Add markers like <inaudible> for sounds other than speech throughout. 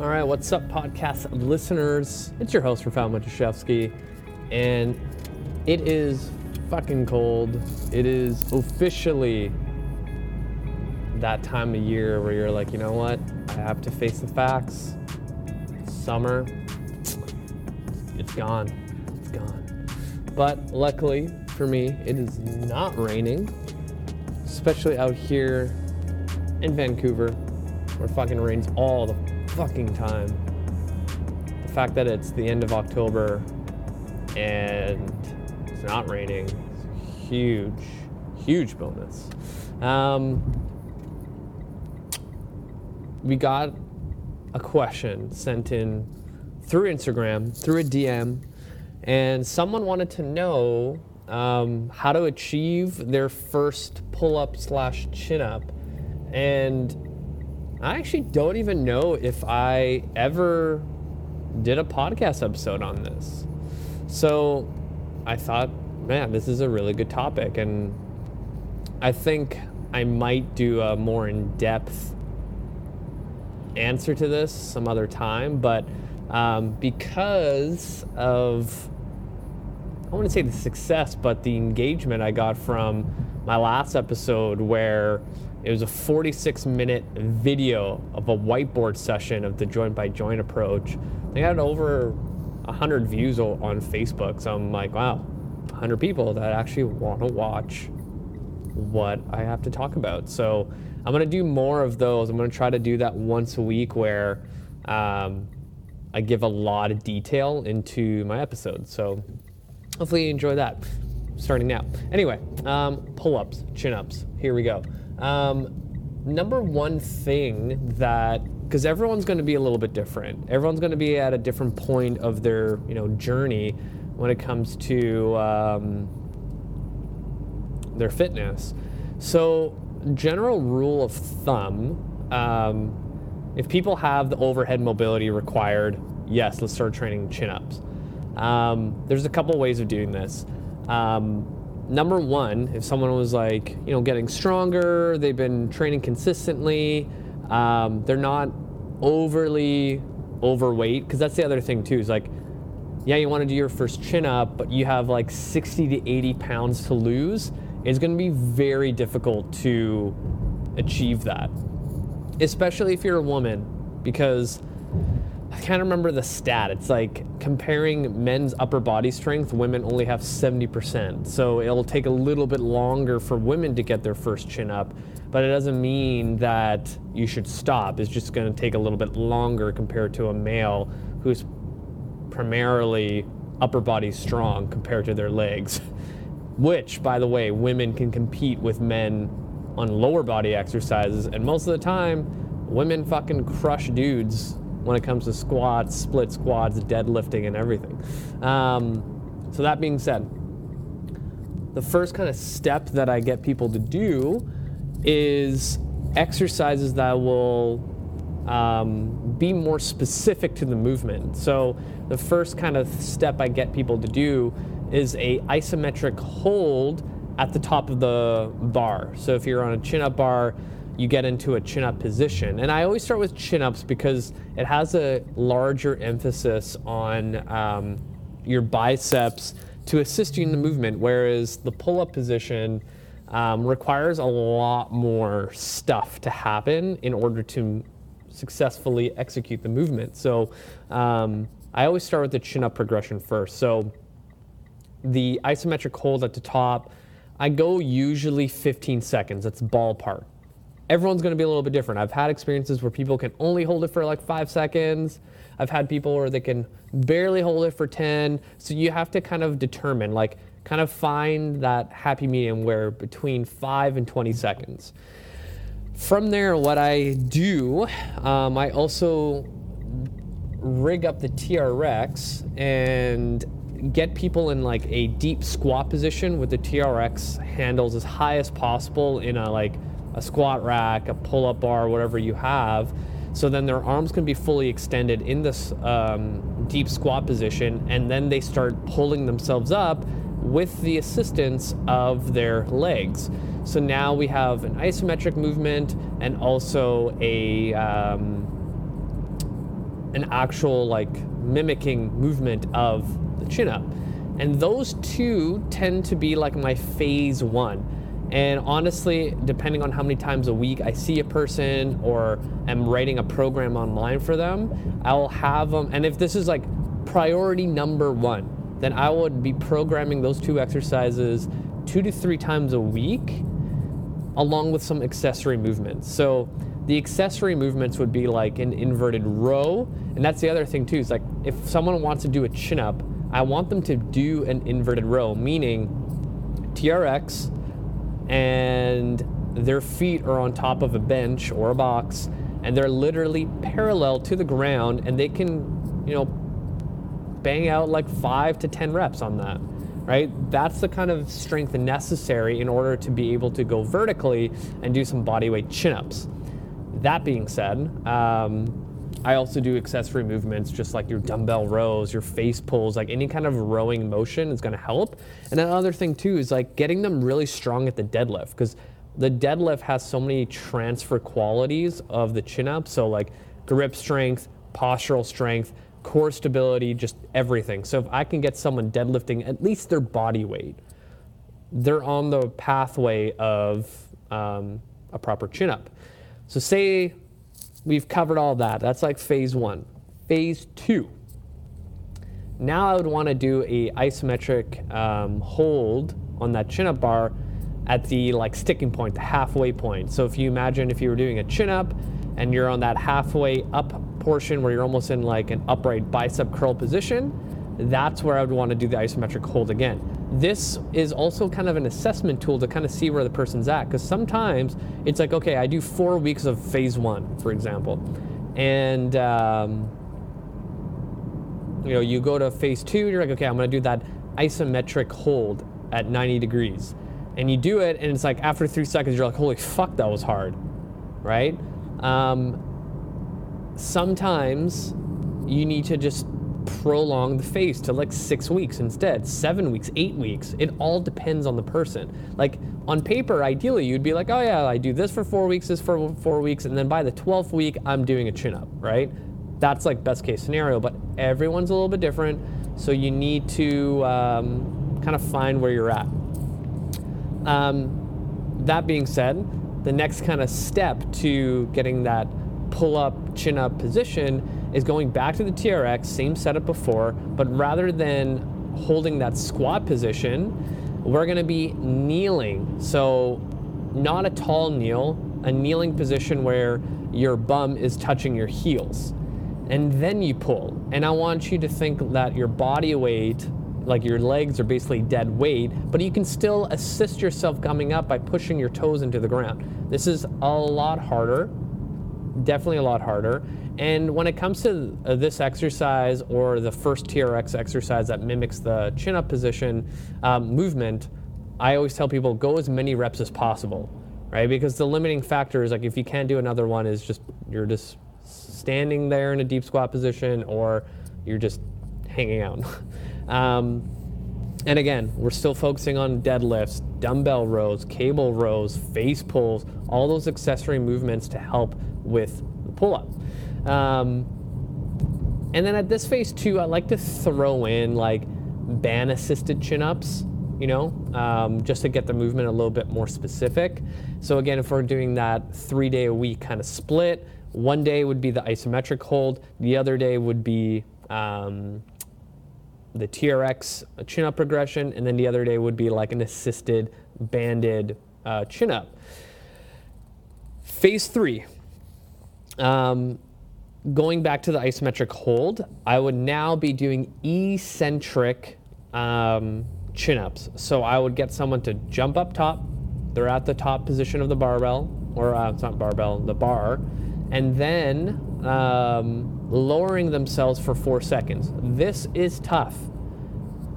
All right, what's up, podcast listeners? It's your host, Rafael Matuszewski, and it is fucking cold. It is officially that time of year where you're like, you know what? I have to face the facts. Summer, it's gone. It's gone. But luckily for me, it is not raining, especially out here in Vancouver, where it fucking rains all the fucking time. The fact that it's the end of October and it's not raining is huge, huge bonus. Um, we got a question sent in through Instagram, through a DM, and someone wanted to know um, how to achieve their first pull up slash chin up. And I actually don't even know if I ever did a podcast episode on this. So I thought, man, this is a really good topic. And I think I might do a more in depth answer to this some other time. But um, because of, I want to say the success, but the engagement I got from my last episode where it was a 46 minute video of a whiteboard session of the joint by joint approach. They had over 100 views on Facebook. So I'm like, wow, 100 people that actually want to watch what I have to talk about. So I'm going to do more of those. I'm going to try to do that once a week where um, I give a lot of detail into my episodes. So hopefully you enjoy that starting now. Anyway, um, pull ups, chin ups. Here we go. Um, number one thing that because everyone's going to be a little bit different. Everyone's going to be at a different point of their you know journey when it comes to um, their fitness. So, general rule of thumb: um, if people have the overhead mobility required, yes, let's start training chin ups. Um, there's a couple ways of doing this. Um, number one, if someone was like, you know, getting stronger, they've been training consistently, um, they're not overly overweight, because that's the other thing too, is like, yeah, you want to do your first chin up, but you have like 60 to 80 pounds to lose. It's going to be very difficult to achieve that, especially if you're a woman, because I can't remember the stat. It's like comparing men's upper body strength, women only have 70%. So it'll take a little bit longer for women to get their first chin up, but it doesn't mean that you should stop. It's just going to take a little bit longer compared to a male who's primarily upper body strong compared to their legs. <laughs> Which, by the way, women can compete with men on lower body exercises, and most of the time, women fucking crush dudes when it comes to squats, split squats, deadlifting, and everything. Um, so, that being said, the first kind of step that I get people to do is exercises that will um, be more specific to the movement. So, the first kind of step I get people to do is a isometric hold at the top of the bar. So, if you're on a chin up bar, you get into a chin up position. And I always start with chin ups because it has a larger emphasis on um, your biceps to assist you in the movement, whereas the pull up position um, requires a lot more stuff to happen in order to successfully execute the movement. So um, I always start with the chin up progression first. So the isometric hold at the top, I go usually 15 seconds. That's ballpark everyone's going to be a little bit different. I've had experiences where people can only hold it for like five seconds. I've had people where they can barely hold it for 10. So you have to kind of determine, like, kind of find that happy medium where between five and 20 seconds. From there, what I do, um, I also rig up the TRX and get people in like a deep squat position with the TRX handles as high as possible in a like a squat rack, a pull up bar, whatever you have. So then their arms can be fully extended in this um, deep squat position, and then they start pulling themselves up with the assistance of their legs. So now we have an isometric movement and also a um, an actual like mimicking movement of the chin up. And those two tend to be like my phase one. And honestly, depending on how many times a week I see a person or am writing a program online for them, I'll have them. And if this is like priority number one, then I would be programming those two exercises two to three times a week, along with some accessory movements. So the accessory movements would be like an inverted row. And that's the other thing, too, is like if someone wants to do a chin up, I want them to do an inverted row, meaning TRX and their feet are on top of a bench or a box and they're literally parallel to the ground and they can, you know, bang out like five to 10 reps on that, right? That's the kind of strength necessary in order to be able to go vertically and do some bodyweight chin ups. That being said, um, I also do accessory movements, just like your dumbbell rows, your face pulls, like any kind of rowing motion is going to help. And another thing too is like getting them really strong at the deadlift because the deadlift has so many transfer qualities of the chin up. So like grip strength, postural strength, core stability, just everything. So if I can get someone deadlifting at least their body weight, they're on the pathway of um, a proper chin up. So say we've covered all that. That's like phase one. Phase two. Now I would want to do a isometric um, hold on that chin up bar at the like sticking point, the halfway point. So if you imagine if you were doing a chin up and you're on that halfway up portion where you're almost in like an upright bicep curl position, that's where I would want to do the isometric hold again. This is also kind of an assessment tool to kind of see where the person's at because sometimes it's like, okay, I do four weeks of phase one, for example, and um, you know, you go to phase two, you're like, okay, I'm going to do that isometric hold at 90 degrees, and you do it, and it's like after three seconds, you're like, holy fuck, that was hard, right? Um, sometimes you need to just prolong the phase to like six weeks instead, seven weeks, eight weeks. It all depends on the person. Like on paper, ideally, you'd be like, oh yeah, I do this for four weeks, this for four weeks, and then by the 12th week, I'm doing a chin up, right? That's like best case scenario, but everyone's a little bit different. So you need to um, kind of find where you're at. Um, that being said, the next kind of step to getting that pull up, chin up position is going back to the TRX, same setup before, but rather than holding that squat position, we're gonna be kneeling. So, not a tall kneel, a kneeling position where your bum is touching your heels. And then you pull. And I want you to think that your body weight, like your legs are basically dead weight, but you can still assist yourself coming up by pushing your toes into the ground. This is a lot harder, definitely a lot harder. And when it comes to uh, this exercise or the first TRX exercise that mimics the chin up position um, movement, I always tell people go as many reps as possible, right? Because the limiting factor is like if you can't do another one, is just you're just standing there in a deep squat position or you're just hanging out. <laughs> um, and again, we're still focusing on deadlifts, dumbbell rows, cable rows, face pulls, all those accessory movements to help with the pull up. Um, and then at this phase two, I like to throw in like band assisted chin ups, you know, um, just to get the movement a little bit more specific. So, again, if we're doing that three day a week kind of split, one day would be the isometric hold, the other day would be um, the TRX chin up progression, and then the other day would be like an assisted banded uh, chin up. Phase three. Um, going back to the isometric hold, I would now be doing eccentric um, chin ups. So I would get someone to jump up top. They're at the top position of the barbell, or uh, it's not barbell, the bar, and then um, lowering themselves for four seconds. This is tough.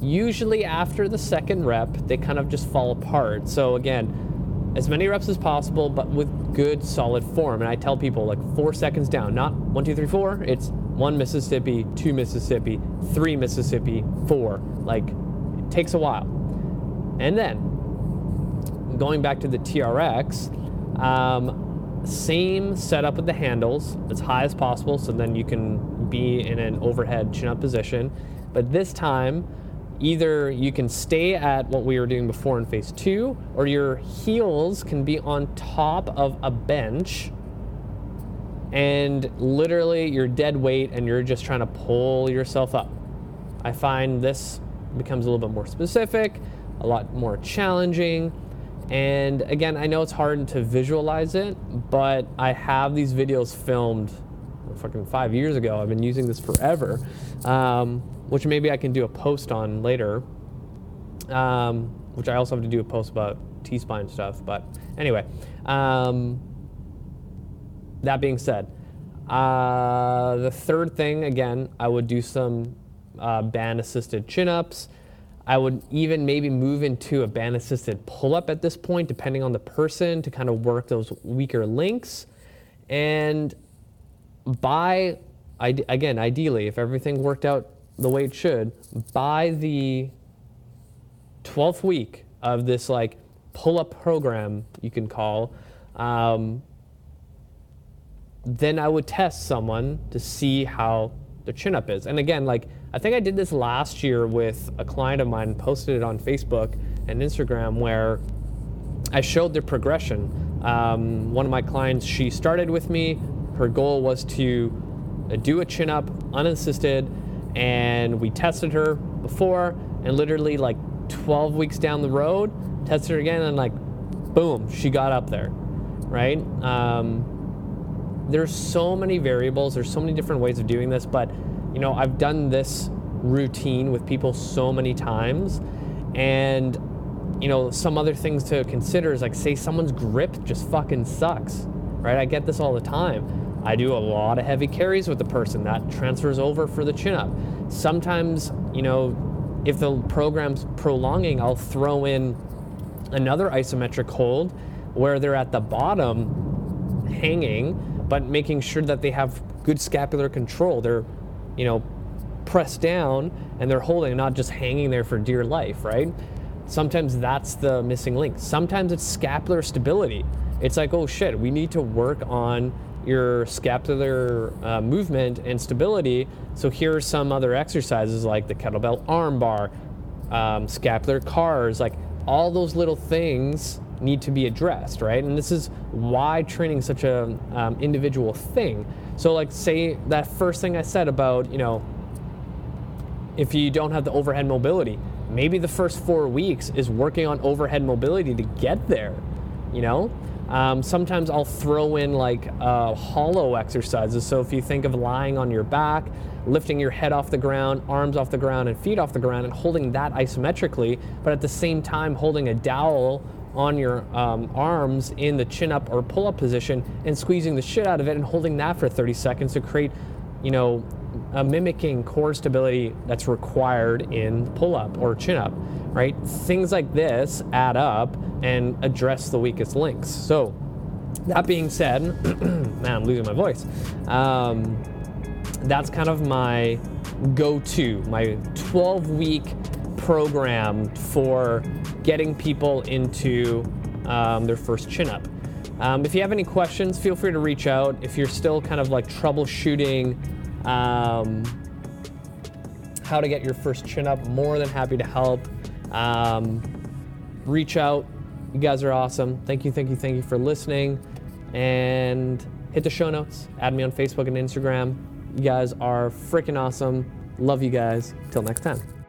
Usually, after the second rep, they kind of just fall apart. So, again, as many reps as possible, but with good solid form. And I tell people like four seconds down, not one, two, three, four. It's one Mississippi, two Mississippi, three Mississippi, four. Like it takes a while. And then going back to the TRX, um, same setup with the handles as high as possible. So then you can be in an overhead chin up position. But this time, either you can stay at what we were doing before in phase two, or your heels can be on top of a bench and literally you're dead weight and you're just trying to pull yourself up. I find this becomes a little bit more specific, a lot more challenging. And again, I know it's hard to visualize it, but I have these videos filmed fucking five years ago. I've been using this forever, um, which maybe I can do a post on later, um, which I also have to do a post about T spine stuff. But anyway, um, that being said, uh, the third thing, again, I would do some uh, band assisted chin ups. I would even maybe move into a band assisted pull up at this point, depending on the person, to kind of work those weaker links. And by, again, ideally, if everything worked out the way it should, by the 12th week of this like pull up program, you can call, um, then I would test someone to see how their chin up is. And again, like I think I did this last year with a client of mine, posted it on Facebook and Instagram where I showed their progression. Um, one of my clients, she started with me. Her goal was to do a chin up unassisted, and we tested her before, and literally like 12 weeks down the road, tested her again, and like, boom, she got up there, right? Um, there's so many variables, there's so many different ways of doing this, but you know, I've done this routine with people so many times and you know, some other things to consider is like say someone's grip just fucking sucks. Right? I get this all the time. I do a lot of heavy carries with the person that transfers over for the chin up. Sometimes, you know, if the program's prolonging, I'll throw in another isometric hold where they're at the bottom hanging but making sure that they have good scapular control. They're, you know, pressed down and they're holding, not just hanging there for dear life, right? Sometimes that's the missing link. Sometimes it's scapular stability. It's like, oh shit, we need to work on your scapular uh, movement and stability. So here are some other exercises like the kettlebell arm bar, um, scapular cars, like all those little things need to be addressed, right? And this is why training is such a um, individual thing. So, like, say that first thing I said about, you know, if you don't have the overhead mobility, maybe the first four weeks is working on overhead mobility to get there, you know? Um, sometimes I'll throw in like uh, hollow exercises. So if you think of lying on your back, lifting your head off the ground, arms off the ground, and feet off the ground, and holding that isometrically, but at the same time holding a dowel on your um, arms in the chin up or pull up position and squeezing the shit out of it and holding that for 30 seconds to create, you know, a mimicking core stability that's required in pull up or chin up, right? Things like this add up and address the weakest links. So, that being said, <clears throat> man, I'm losing my voice. Um, that's kind of my go to, my 12 week program for getting people into um, their first chin up. Um, if you have any questions, feel free to reach out. If you're still kind of like troubleshooting um, how to get your first chin up, more than happy to help. Um, reach out. You guys are awesome. Thank you, thank you, thank you for listening. And hit the show notes. Add me on Facebook and Instagram. You guys are freaking awesome. Love you guys. Till next time.